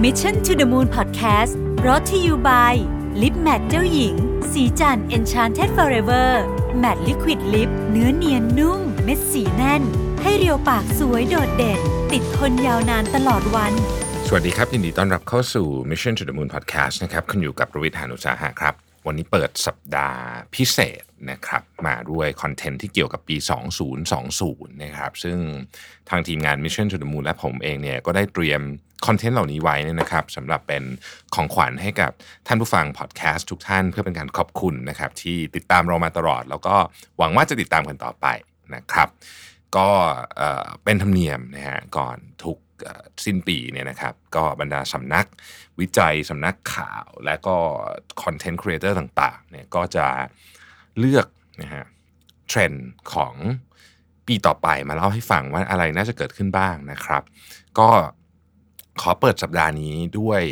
Mission to the Moon Podcast รอ t ธออยู่ by ลิปแมทเจ้าหญิง สีจัน Enchanted Forever Matte Liquid Lip เนื้อเนียนนุ่ม เม็ดสีแน่น ให้เรียวปากสวยโดดเด่น ติดทนยาวนานตลอดวัน สวัสดีครับ ยินดีต้อนรับเข้าสู่ Mission to the Moon Podcast นะครับคุณอยู่กับประวิทยานุสาหะครับ วันนี้เปิดสัปดาห์พิเศษนะครับมาด้วยคอนเทนต์ที่เกี่ยวกับปี 2020 นะครับ ซึ่งทางทีมงาน Mission to the Moon และผมเองเนี่ยก็ได้เตรียม content เหล่านี้ไว้เนี่ยนะครับสำหรับเป็นของขวัญให้กับท่านผู้ฟังพอดแคสต์ทุกท่านเพื่อเป็นการขอบคุณนะครับที่ติดตามเรามาตลอด แล้วก็หวังว่าจะติดตามกันต่อไปนะครับ ก็เป็นธรรมเนียมนะฮะก่อนทุกสิ้นปีเนี่ยนะครับก็บรรดาสำนักวิจัยสำนักข่าว และก็ content creator ต่างๆเนี่ยก็จะเลือกนะฮะเทรนด์ของปีต่อไปมาเล่าให้ฟังว่าอะไรน่าจะเกิดขึ้นบ้างนะครับ ก็ ขอเปิดสัปดาห์นี้ด้วย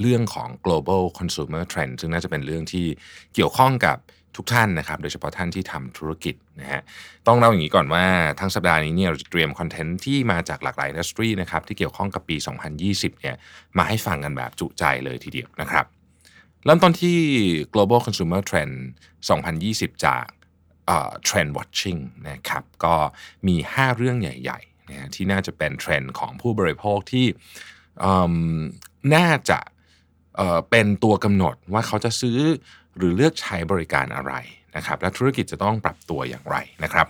เรื่องของ global consumer trend ซึ่งน่าจะเป็นเรื่องที่เกี่ยวข้องกับทุกท่านนะครับ โดยเฉพาะท่านที่ทำธุรกิจนะฮะ ต้องเล่าอย่างนี้ก่อนว่าทั้งสัปดาห์นี้เนี่ยเราจะเตรียมคอนเทนต์ที่มาจากหลากหลายอินดัสทรีนะครับที่เกี่ยวข้องกับปี 2020 เนี่ยมาให้ฟังกันแบบจุใจเลยทีเดียวนะครับ เริ่มต้นที่ global consumer trend 2020 จาก trend watching นะครับ ก็มี 5 เรื่องใหญ่ๆนะฮะที่น่าจะเป็นเทรนด์ของผู้บริโภคที่ น่าจะเป็นตัวกำหนดว่าเขาจะซื้อหรือเลือกใช้บริการอะไรนะครับ และธุรกิจจะต้องปรับตัวอย่างไรนะครับ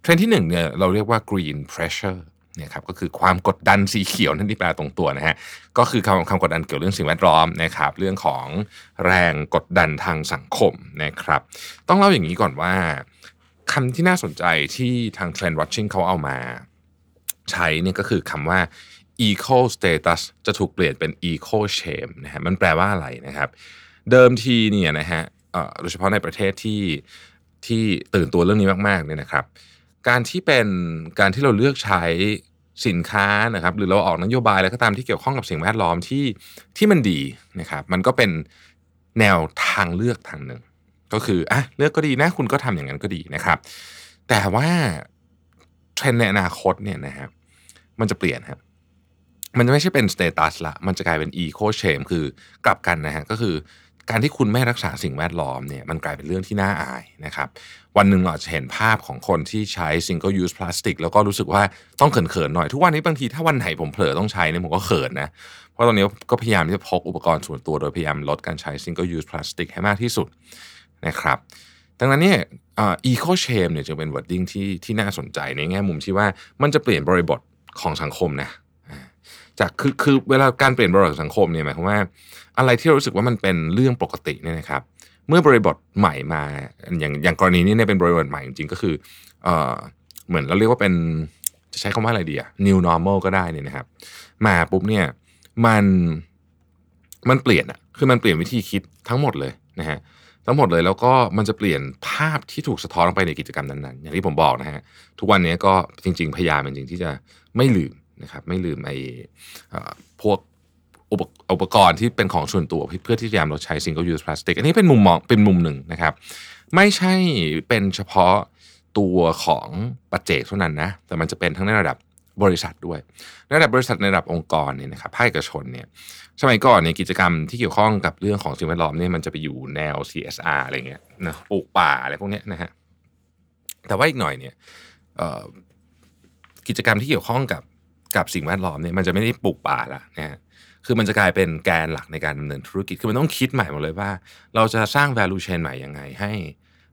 เทรนที่หนึ่งเนี่ยเราเรียกว่า green pressure เนี่ยครับก็คือความกดดันสีเขียวนั่นที่แปลตรงตัวนะฮะก็คือคำคำกดดันเกี่ยวเรื่องสิ่งแวดล้อมนะครับเรื่องของแรงกดดันทางสังคมนะครับ ต้องเล่าอย่างนี้ก่อนว่าคำที่น่าสนใจที่ทาง Trend Watching เขาเอามา ใช้เนี่ยก็คือคำว่า eco status จะถูกเปลี่ยนเป็น eco shame นะฮะมันแปลว่าอะไรนะครับ เดิมทีเนี่ยนะฮะโดยเฉพาะในประเทศที่ที่ตื่นตัวเรื่องนี้มากๆเนี่ยนะครับ การที่เป็นการที่เราเลือกใช้สินค้านะครับ หรือเราออกนโยบายอะไรก็ตามที่เกี่ยวข้องกับสิ่งแวดล้อมที่ที่มันดีนะครับ มันก็เป็นแนวทางเลือกทางหนึ่ง ก็คืออะเลือกก็ดีนะคุณก็ทำอย่างนั้นก็ดีนะครับ แต่ว่าเทรนด์ในอนาคตเนี่ยนะครับมันจะเปลี่ยนครับ มันจะไม่ใช่เป็น status ละ มันจะกลายเป็น eco shame คือกลับกันนะฮะ ก็คือการที่คุณไม่รักษาสิ่งแวดล้อมเนี่ย มันกลายเป็นเรื่องที่น่าอายนะครับ วันหนึ่งเราจะเห็นภาพของคนที่ใช้ single use plastic แล้วก็รู้สึกว่าต้องเขินๆหน่อย ทุกวันนี้บางทีถ้าวันไหนผมเผลอต้องใช้เนี่ยผมก็เขินนะ เพราะตอนนี้ก็พยายามที่จะพกอุปกรณ์ส่วนตัวโดยพยายามลดการใช้ single use plastic ให้มากที่สุดนะครับดังนั้นเนี่ยอีโคเชมเนี่ยจะเป็น wording ที่ที่น่าสนใจในแง่มุมที่ว่ามันจะเปลี่ยนบริบทของสังคมนะ จากคือคือเวลาการเปลี่ยนบริบทสังคมเนี่ยหมายความว่า อะไรที่เรารู้สึกว่ามันเป็นเรื่องปกติเนี่ยนะครับ เมื่อบริบทใหม่มาอย่างอย่างกรณีนี้เนี่ยเป็นบริบทใหม่จริงๆก็คือเอ่อเหมือนเราเรียกว่าเป็นจะใช้คำว่าอะไรดีอะ new normal ก็ได้เนี่ยนะครับ มาปุ๊บเนี่ยมันมันเปลี่ยนอะคือมันเปลี่ยนวิธีคิดทั้งหมดเลยนะฮะทั้งหมดเลยแล้วก็มันจะเปลี่ยนภาพที่ถูกสะท้อนลงไปในกิจกรรมนั้นๆ อย่างที่ผมบอกนะฮะทุกวันนี้ก็จริง ๆ พยายามจริงๆที่จะไม่ลืม นะครับไม่ลืมไอ้พวกอุปกรณ์ที่เป็นของส่วนตัวเพื่อที่จะพยายามลดใช้ single use plastic อันนี้เป็นมุมมองเป็นมุมหนึ่งนะครับ ไม่ใช่เป็นเฉพาะตัวของปัจเจกเท่านั้นนะแต่มันจะเป็นทั้งในระดับบริษัทด้วยในระดับบริษัทในระดับองค์กรเนี่ยนะครับภาคเอกชนเนี่ยสมัยก่อนเนี่ยกิจกรรมที่เกี่ยวข้องกับเรื่องของสิ่งแวดล้อมเนี่ยมันจะไปอยู่แนว CSR อะไรเงี้ยนะปลูกป่าอะไรพวกเนี้ยนะฮะแต่ว่าอีกหน่อยเนี่ยกิจกรรมที่เกี่ยวข้องกับ กับสิ่งแวดล้อมเนี่ยมันจะไม่ได้ปลูกป่าละนะฮะคือมันจะกลายเป็นแกนหลักในการดำเนินธุรกิจ คือมันต้องคิดใหม่หมดเลยว่า เราจะสร้าง value chain ใหม่ยังไงให้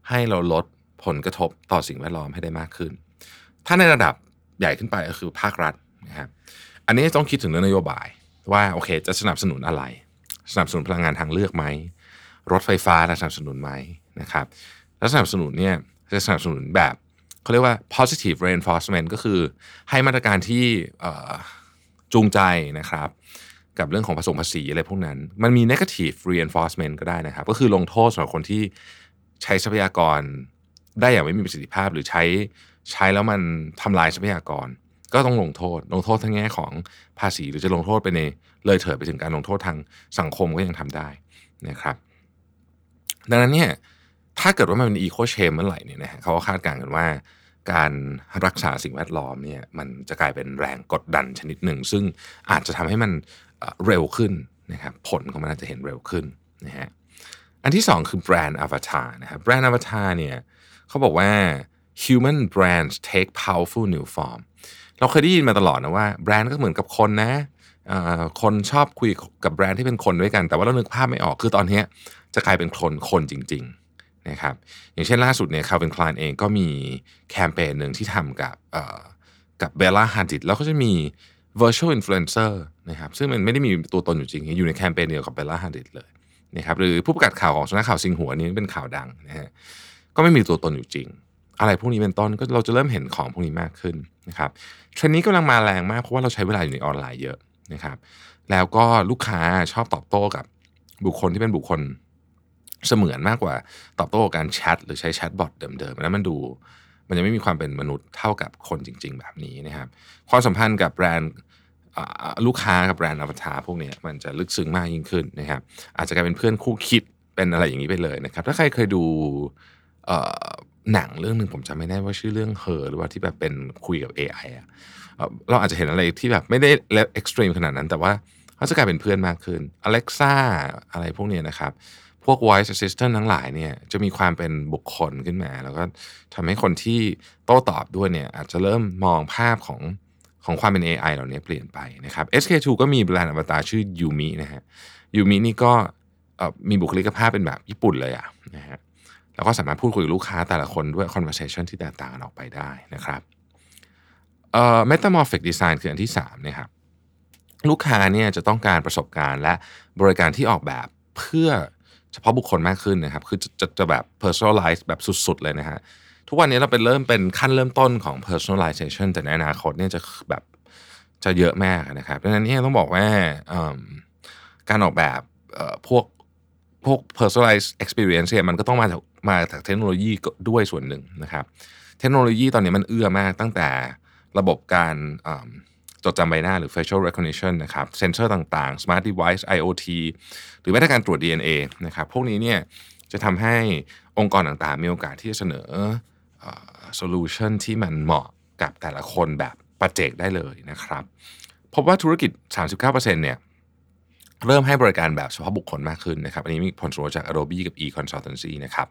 ให้เราลดผลกระทบต่อสิ่งแวดล้อมให้ได้มากขึ้น ถ้าในระดับใหญ่ขึ้นไปก็คือภาครัฐนะครับ อันนี้ต้องคิดถึงเรื่องนโยบาย ว่าโอเค จะสนับสนุนอะไร สนับสนุนพลังงานทางเลือกไหม รถไฟฟ้าจะสนับสนุนไหมนะครับ แล้วสนับสนุนเนี่ยจะสนับสนุนแบบ เขาเรียกว่า positive reinforcement ก็คือให้มาตรการที่จูงใจนะครับ กับเรื่องของผสมภาษีอะไรพวกนั้น มันมี negative reinforcement ก็ได้นะครับ ก็คือลงโทษสำหรับคนที่ใช้ทรัพยากรได้อย่างไม่มีประสิทธิภาพ หรือใช้ใช้แล้วมันทำลายทรัพยากร ก็ต้องลงโทษ ลงโทษทั้งแง่ของภาษี หรือจะลงโทษไปในเลยเถิดไปถึงการลงโทษทางสังคมก็ยังทำได้นะครับ ดังนั้นเนี่ย ถ้าเกิดว่ามันเป็นอีโคเชมเมื่อไหร่เนี่ยนะฮะเขาก็คาดการณ์กันว่า การรักษาสิ่งแวดล้อมเนี่ยมันจะกลายเป็นแรงกดดันชนิดหนึ่ง ซึ่งอาจจะทำให้มันเร็วขึ้นนะครับผลของมันอาจจะเห็นเร็วขึ้นนะฮะอันที่สองคือแบรนด์อวตารนะครับแบรนด์อวตารเนี่ยเขาบอกว่า human brands take powerful new form เราเคยได้ยินมาตลอดนะว่าแบรนด์ก็เหมือนกับคนนะคนชอบคุยกับแบรนด์ที่เป็นคนด้วยกัน แต่ว่าเรานึกภาพไม่ออกคือตอนนี้จะกลายเป็นคนคนจริง ๆ นะครับอย่างเช่นล่าสุดเนี่ย Calvin Klein เองก็มีแคมเปญหนึ่งที่ทำกับกับ Bella Hadid แล้วก็จะมี virtual influencer นะครับซึ่งมันไม่ได้มีตัวตนอยู่จริง อยู่ในแคมเปญเดียวกับ Bella Hadid เลยนะครับหรือผู้ประกาศข่าวของสำนักข่าวซิงหัวนี้เป็นข่าวดังนะฮะก็ไม่มีตัวตนอยู่จริง อะไรพวกนี้เป็นต้นก็เราจะเริ่มเห็นของพวกนี้มากขึ้นนะครับเทรนนี้กำลังมาแรงมากเพราะว่าเราใช้เวลาอยู่ในออนไลน์เยอะนะครับแล้วก็ลูกค้าชอบตอบโต้กับบุคคลที่เป็นบุคคล เสมือนมากกว่าตอบโต้การแชทหรือใช้แชทบอทเดิมๆแล้วมันดูมันยังไม่มีความเป็นมนุษย์เท่ากับคนจริง ๆ แบบนี้นะครับความสัมพันธ์กับแบรนด์ลูกค้ากับแบรนด์อวตารพวกนี้มันจะลึกซึ้งมากยิ่งขึ้นนะครับ อาจจะกลายเป็นเพื่อนคู่คิดเป็นอะไรอย่างนี้ไปเลยนะครับ ถ้าใครเคยดูหนังเรื่องหนึ่งผมจำไม่ได้ว่าชื่อเรื่องเฮอหรือว่าที่แบบเป็นคุยกับ AI อะเราอาจจะเห็นอะไรที่แบบไม่ได้เล็กเอ็กซ์ตรีมขนาดนั้น แต่ว่าเขาจะกลายเป็นเพื่อนมากขึ้น Alexa อะไรพวกนี้นะครับ พวก voice assistant ทั้งหลายเนี่ยจะมีความเป็นบุคคลขึ้นมา แล้วก็ทำให้คนที่โต้ตอบด้วยเนี่ยอาจจะเริ่มมองภาพของของความเป็น AI เหล่านี้เปลี่ยนไปนะครับ SK2 ก็มีแบรนด์อวตารชื่อยูมินะฮะยูมินี่ก็มีบุคลิกภาพเป็นแบบญี่ปุ่นเลยอะนะฮะแล้วก็สามารถพูดคุยกับลูกค้าแต่ละคนด้วย conversation ที่แตกต่างกันออกไปได้นะครับเอ่อ metamorphic design คืออันที่3นะครับลูกค้าเนี่ยจะต้องการประสบการณ์และบริการที่ออกแบบเพื่อ เฉพาะบุคคลมากขึ้นนะครับ คือจะจะจะแบบ personalize แบบสุดๆเลยนะฮะทุกวันนี้เราเป็นเริ่มเป็นขั้นเริ่มต้นของ personalization แต่ในอนาคตเนี่ยจะแบบจะเยอะมากนะครับดังนั้นนี่ต้องบอกว่าการออกแบบพวกพวก personalized experience เนี่ยมันก็ต้องมาจากมาจากเทคโนโลยีด้วยส่วนหนึ่งนะครับ เทคโนโลยีตอนนี้มันเอื้อมากตั้งแต่ระบบการ จดจำใบหน้าหรือ facial recognition นะครับเซนเซอร์ต่างๆ smart device IoT หรือแม้แต่การตรวจ DNA นะครับพวกนี้เนี่ยจะทำให้องค์กรต่างๆ มีโอกาสที่จะเสนอ solution ที่มันเหมาะกับแต่ละคนแบบปัจเจกได้เลยนะครับพบว่าธุรกิจ 39%เนี่ยเริ่มให้บริการแบบเฉพาะบุคคลมากขึ้นนะครับ อันนี้มีผลสำรวจจาก Adobe กับ e-consultancy นะครับ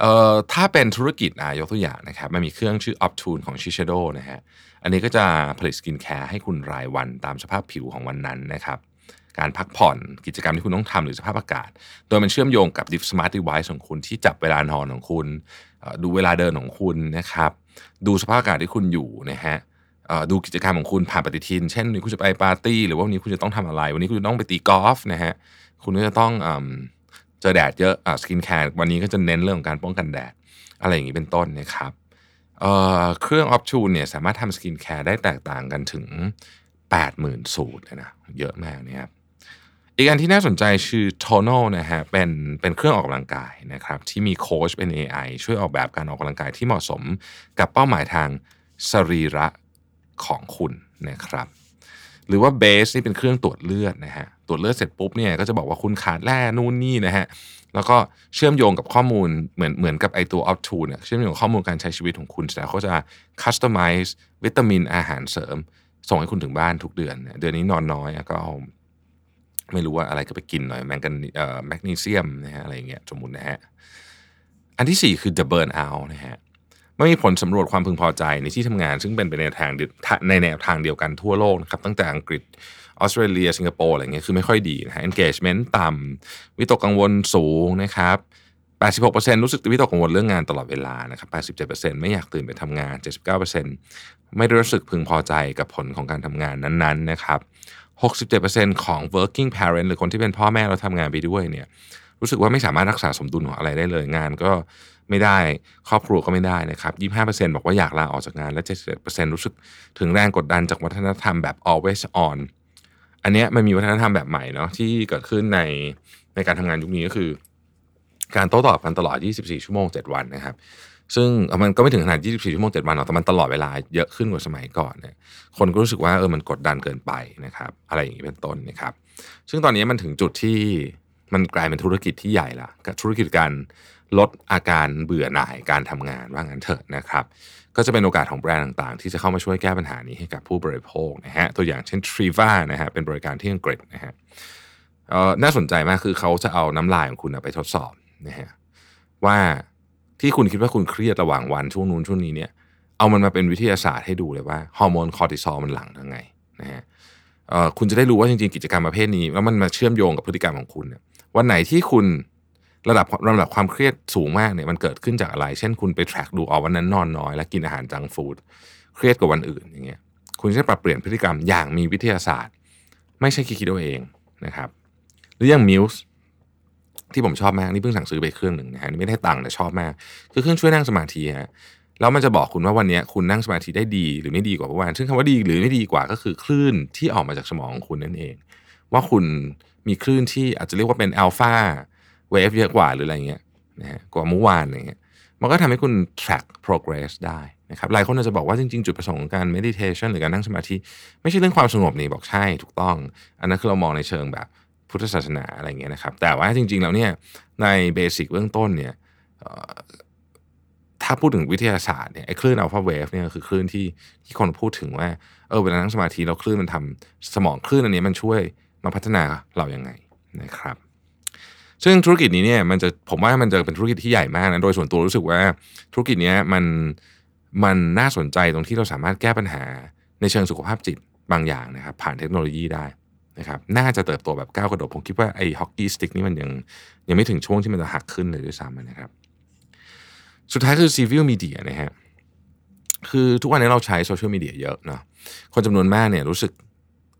เอ่อถ้าเป็นธุรกิจนะยกตัวอย่างนะครับมันมีเครื่องชื่อ Optune ของ Shiseido นะฮะอันนี้ก็จะผลิตสกินแคร์ให้คุณรายวันตามสภาพผิวของวันนั้นนะครับการพักผ่อนกิจกรรมที่คุณต้องทำหรือสภาพอากาศ โดยมันเชื่อมโยงกับ Div Smart Device ของคุณที่จับเวลานอนของคุณ ดูเวลาเดินของคุณนะครับดูสภาพอากาศที่คุณอยู่นะฮะดูกิจกรรมของคุณผ่านปฏิทิน เช่นวันนี้คุณจะไปปาร์ตี้หรือว่าวันนี้คุณจะต้องทำอะไร วันนี้คุณจะต้องไปตีกอล์ฟนะฮะคุณก็จะต้อง เจอแดดเยอะอ่า skincare วันนี้ก็จะเน้นเรื่องของการป้องกันแดด อะไรอย่างนี้เป็นต้นนะครับเครื่อง Optune เนี่ยสามารถทำ skincare ได้แตกต่างกันถึง 80,000 สูตรเลยนะเยอะมากเนี่ยครับอีกอันที่น่าสนใจคือ Tonal นะฮะเป็นเป็นเครื่องออกกำลังกายนะครับที่มีโค้ชเป็น AI ช่วยออกแบบการออกกำลังกายที่เหมาะสมกับเป้าหมายทางสรีระของคุณนะครับ หรือว่าเบสนี่เป็นเครื่องตรวจเลือดนะฮะตรวจเลือดเสร็จปุ๊บเนี่ยก็จะบอกว่าคุณขาดแร่นู่นนี่นะฮะแล้วก็เชื่อมโยงกับข้อมูลเหมือนเหมือนกับไอตัว o p t o เนี่ยเชื่อมโยงข้อมูลการใช้ชีวิตของคุณแต่เขาจะ customize วิตามินอาหารเสริม ส่งให้คุณถึงบ้านทุกเดือน เดือนนี้นอนน้อยก็ไม่รู้ว่าอะไรก็ไปกินหน่อยแมงกันเอ่อแมกนีเซียมนะฮะอะไรเงี้ยสมมุตินะฮะอันที่ 4 คือ the burn out นะฮะ ไม่มีผลสำรวจความพึงพอใจในที่ทำงาน ซึ่งเป็นไปในทางในแนวทางเดียวกันทั่วโลกนะครับตั้งแต่อังกฤษออสเตรเลียสิงคโปร์อะไรเงี้ยคือไม่ค่อยดีนะฮะ engagement ต่ำวิตกกังวลสูงนะครับ86%รู้สึกวิตกกังวลเรื่องงานตลอดเวลานะครับ 87%ไม่อยากตื่นไปทำงาน 79%ไม่รู้สึกพึงพอใจกับผลของการทำงานนั้นๆนะครับ 67%ของ working parent หรือคนที่เป็นพ่อแม่เราทำงานไปด้วยเนี่ยรู้สึกว่าไม่สามารถรักษาสมดุลของอะไรได้เลยงานก็ ไม่ได้ ครอบครัวก็ไม่ได้นะครับ 25%บอกว่าอยากลาออกจากงาน และ71%รู้สึกถึงแรงกดดันจากวัฒนธรรมแบบ always on อันนี้มันมีวัฒนธรรมแบบใหม่เนาะที่เกิดขึ้นในในการทำงานยุคนี้ก็คือ การโต้ตอบกันตลอด 24 ชั่วโมง 7 วันนะครับ ซึ่งมันก็ไม่ถึงขนาด 24 ชั่วโมง 7 วันหรอกแต่มันตลอดเวลาเยอะขึ้นกว่าสมัยก่อนเนี่ยคนก็รู้สึกว่าเออมันกดดันเกินไปนะครับ อะไรอย่างนี้เป็นต้นนะครับ ซึ่งตอนนี้มันถึงจุดที่มันกลายเป็นธุรกิจที่ใหญ่ละธุรกิจการ ลดอาการเบื่อหน่ายการทำงานว่างั้นเถอะนะครับ ก็จะเป็นโอกาสของแบรนด์ต่างๆ ที่จะเข้ามาช่วยแก้ปัญหานี้ให้กับผู้บริโภคนะฮะตัวอย่างเช่น Triva นะฮะเป็นบริการที่อังกฤษนะฮะน่าสนใจมากคือเขาจะเอาน้ำลายของคุณไปทดสอบนะฮะว่าที่คุณคิดว่าคุณเครียดระหว่างวันช่วงนู้นช่วงนี้เนี่ยเอามันมาเป็นวิทยาศาสตร์ให้ดูเลยว่าฮอร์โมนคอร์ติซอลมันหลั่งยังไงนะฮะคุณจะได้รู้ว่าจริงๆกิจกรรมประเภทนี้ แล้วมันมาเชื่อมโยงกับพฤติกรรมของคุณเนี่ยวันไหนที่คุณ ระดับระดับความเครียดสูงมากเนี่ยมันเกิดขึ้นจากอะไร เช่นคุณไป track ดูอ๋อวันนั้นนอนน้อย และกินอาหาร junk food เครียดกว่าวันอื่นอย่างเงี้ยคุณจะปรับเปลี่ยนพฤติกรรมอย่างมีวิทยาศาสตร์ ไม่ใช่คิดเอาเองนะครับหรืออย่าง Muse ที่ผมชอบมากนี่เพิ่งสั่งซื้อไปเครื่องหนึ่งนะฮะนี่ไม่ได้ตังค์แต่ชอบมากคือเครื่องช่วยนั่งสมาธิฮะแล้วมันจะบอกคุณว่าวันนี้คุณนั่งสมาธิได้ดีหรือไม่ดีกว่าเมื่อวานซึ่งคำว่าดีหรือไม่ดีกว่าก็คือคลื่นที่ออกมาจากสมองของคุณนั่นเอง ว่าคุณมีคลื่นที่อาจจะเรียกว่าเป็นอัลฟา เวฟเยอะกว่าหรืออะไรเงี้ยนะฮะกว่าเมื่อวานอย่างเงี้ยมันก็ทำให้คุณ track progress ได้นะครับหลายคนอาจจะบอกว่าจริงๆ จุดประสงค์ของการ meditation หรือการนั่งสมาธิ ไม่ใช่เรื่องความสงบนี่บอกใช่ถูกต้อง อันนั้นคือเรามองในเชิงแบบพุทธศาสนาอะไรเงี้ยนะครับ แต่ว่าจริงๆ แล้วเนี่ยใน basic เบื้องต้นเนี่ยถ้าพูดถึงวิทยาศาสตร์เนี่ยไอ้คลื่น alpha wave เนี่ยคือคลื่นที่ที่คนพูดถึงว่าเออเวลานั่งสมาธิเราคลื่นมันทำสมองคลื่นอันนี้มันช่วยมาพัฒนาเรายังไงนะครับ ซึ่งธุรกิจนี้เนี่ยมันจะผมว่ามันจะเป็นธุรกิจที่ใหญ่มากนะโดยส่วนตัวรู้สึกว่าธุรกิจนี้มันมันน่าสนใจตรงที่เราสามารถแก้ปัญหาในเชิงสุขภาพจิตบางอย่างนะครับ ผ่านเทคโนโลยีได้นะครับน่าจะเติบโตแบบก้าวกระโดดผมคิดว่าไอ้ hockey stick นี่มันยังยังไม่ถึงช่วงที่มันจะหักขึ้นเลยด้วยซ้ำนะครับ สุดท้ายคือ civil media นะฮะคือทุกวันนี้เราใช้โซเชียลมีเดียเยอะเนาะคนจำนวนมากเนี่ยรู้สึก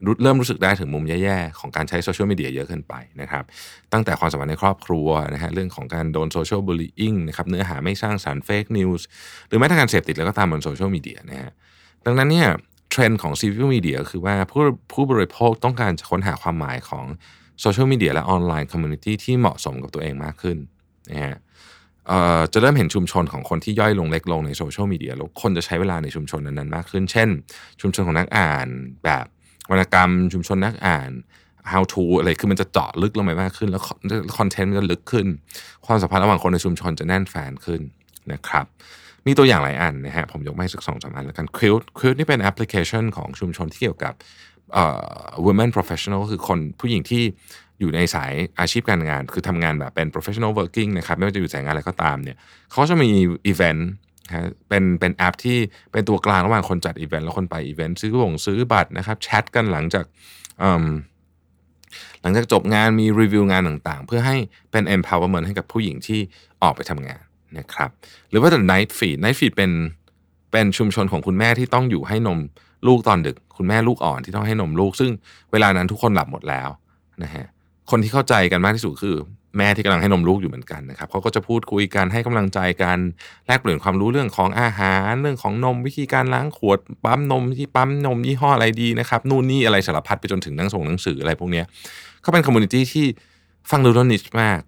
รู้เริ่มรู้สึกได้ถึงมุมแย่ๆ ของการใช้โซเชียลมีเดียเยอะเกินไปนะครับ ตั้งแต่ความสัมพันธ์ในครอบครัวนะฮะเรื่องของการโดนโซเชียลบูล y ิ n งนะครับเนื้อหาไม่สร้างสรรค์ fake news หรือแม้แต่การเสพติดแล้วก็ตามบนโซเชียลมีเดียนะฮะดังนั้นเนี่ยเทรนด์ของ civil media คือว่าผู้ผู้บริโภคต้องการจะค้นหาความหมายของโซเชียลมีเดียและ online community ที่เหมาะสมกับตัวเองมากขึ้นนะฮะจะเริ่มเห็นชุมชนของคนที่ย่อยลงเล็กลงในโซเชียลมีเดียแล้วคนจะใช้เวลาในชุมชนนั้นๆมากขึ้น เช่น ชุมชนของนักอ่านแบบ วรรณกรรมชุมชนนักอ่าน how to อะไรคือมันจะเจาะลึกลงไปมากขึ้น แล้วคอนเทนต์มันจะลึกขึ้น ความสัมพันธ์ระหว่างคนในชุมชนจะแน่นแฟ้นขึ้นนะครับมีตัวอย่างหลายอันนะฮะผมยกมาให้สักสองสามอันแล้วกัน Quilt Quilt นี่เป็นแอปพลิเคชันของชุมชนที่เกี่ยวกับเอ่อ women professional คือคนผู้หญิงที่อยู่ในสายอาชีพการงาน คือทำงานแบบเป็น professional working นะครับ ไม่ว่าจะอยู่สายงานอะไรก็ตามเนี่ยเขาจะมีอีเวนต์ เป็นเป็นแอปที่เป็นตัวกลางระหว่างคนจัดอีเวนต์และคนไปอีเวนต์ซื้อบ่งซื้อบัตรนะครับแชทกันหลังจากหลังจากจบงานมีรีวิวงานต่างๆ เพื่อให้เป็น empowerment ให้กับผู้หญิงที่ออกไปทำงานนะครับหรือว่าแต่ night feed night feed เป็นเป็นชุมชนของคุณแม่ที่ต้องอยู่ให้นมลูกตอนดึก คุณแม่ลูกอ่อนที่ต้องให้นมลูก ซึ่งเวลานั้นทุกคนหลับหมดแล้วนะฮะคนที่เข้าใจกันมากที่สุดคือ แม่ที่กำลังให้นมลูกอยู่เหมือนกันนะครับเขาก็จะพูดคุยกันให้กำลังใจกันแลกเปลี่ยนความรู้เรื่องของอาหาร เรื่องของนมวิธีการล้างขวดปั๊มนมที่ปั๊มนมยี่ห้ออะไรดีนะครับนู่นนี่อะไรสารพัดไปจนถึงหนังส่งหนังสืออะไรพวกนี้เขาเป็น community ที่ฟังดูแล้ว niche มาก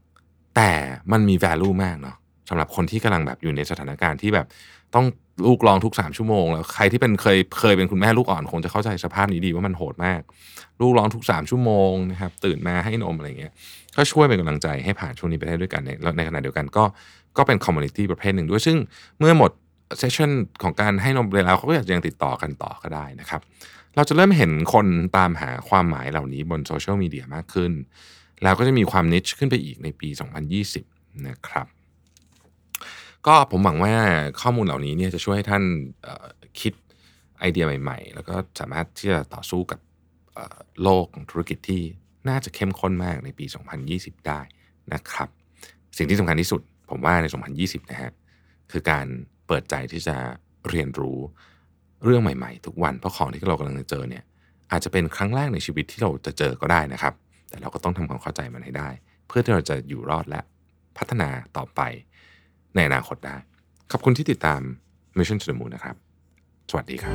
แต่มันมี value มากเนาะ สำหรับคนที่กำลังแบบอยู่ในสถานการณ์ที่แบบต้องลูกร้องทุกสามชั่วโมงแล้วใครที่เป็นเคยเคยเป็นคุณแม่ลูกอ่อนคงจะเข้าใจสภาพนี้ดีว่ามันโหดมาก ลูกร้องทุกสามชั่วโมงนะครับ ตื่นมาให้นมอะไรเงี้ยก็ช่วยเป็นกำลังใจให้ผ่านช่วงนี้ไปได้ด้วยกันในแล้วในขณะเดียวกันก็ก็เป็น community ประเภทหนึ่งด้วยซึ่งเมื่อหมด session ของการให้นมไปแล้วเขาก็อยากจะยังติดต่อกันต่อก็ได้นะครับ เราจะเริ่มเห็นคนตามหาความหมายเหล่านี้บนโซเชียลมีเดียมากขึ้น แล้วก็จะมีความนิชขึ้นไปอีกในปี 2020 นะครับ ก็ผมหวังว่าข้อมูลเหล่านี้เนี่ยจะช่วยให้ท่านคิดไอเดียใหม่ ๆ แล้วก็สามารถที่จะต่อสู้กับโลกของธุรกิจที่น่าจะเข้มข้นมากในปี 2020 ได้นะครับ สิ่งที่สำคัญที่สุด ผมว่าใน 2020 นะฮะคือการเปิดใจที่จะเรียนรู้เรื่องใหม่ ๆ ทุกวันเพราะของที่เรากำลังจะเจอเนี่ยอาจจะเป็นครั้งแรกในชีวิตที่เราจะเจอก็ได้นะครับ แต่เราก็ต้องทำความเข้าใจมันให้ได้ เพื่อที่เราจะอยู่รอดและพัฒนาต่อไป ในอนาคตได้ ขอบคุณที่ติดตาม Mission to the Moon นะครับ สวัสดีครับ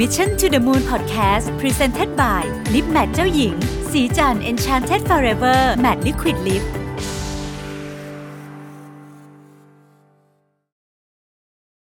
Mission to the Moon Podcast Presented by Lip Matte เจ้าหญิง สีจัน Enchanted Forever Matte Liquid Lip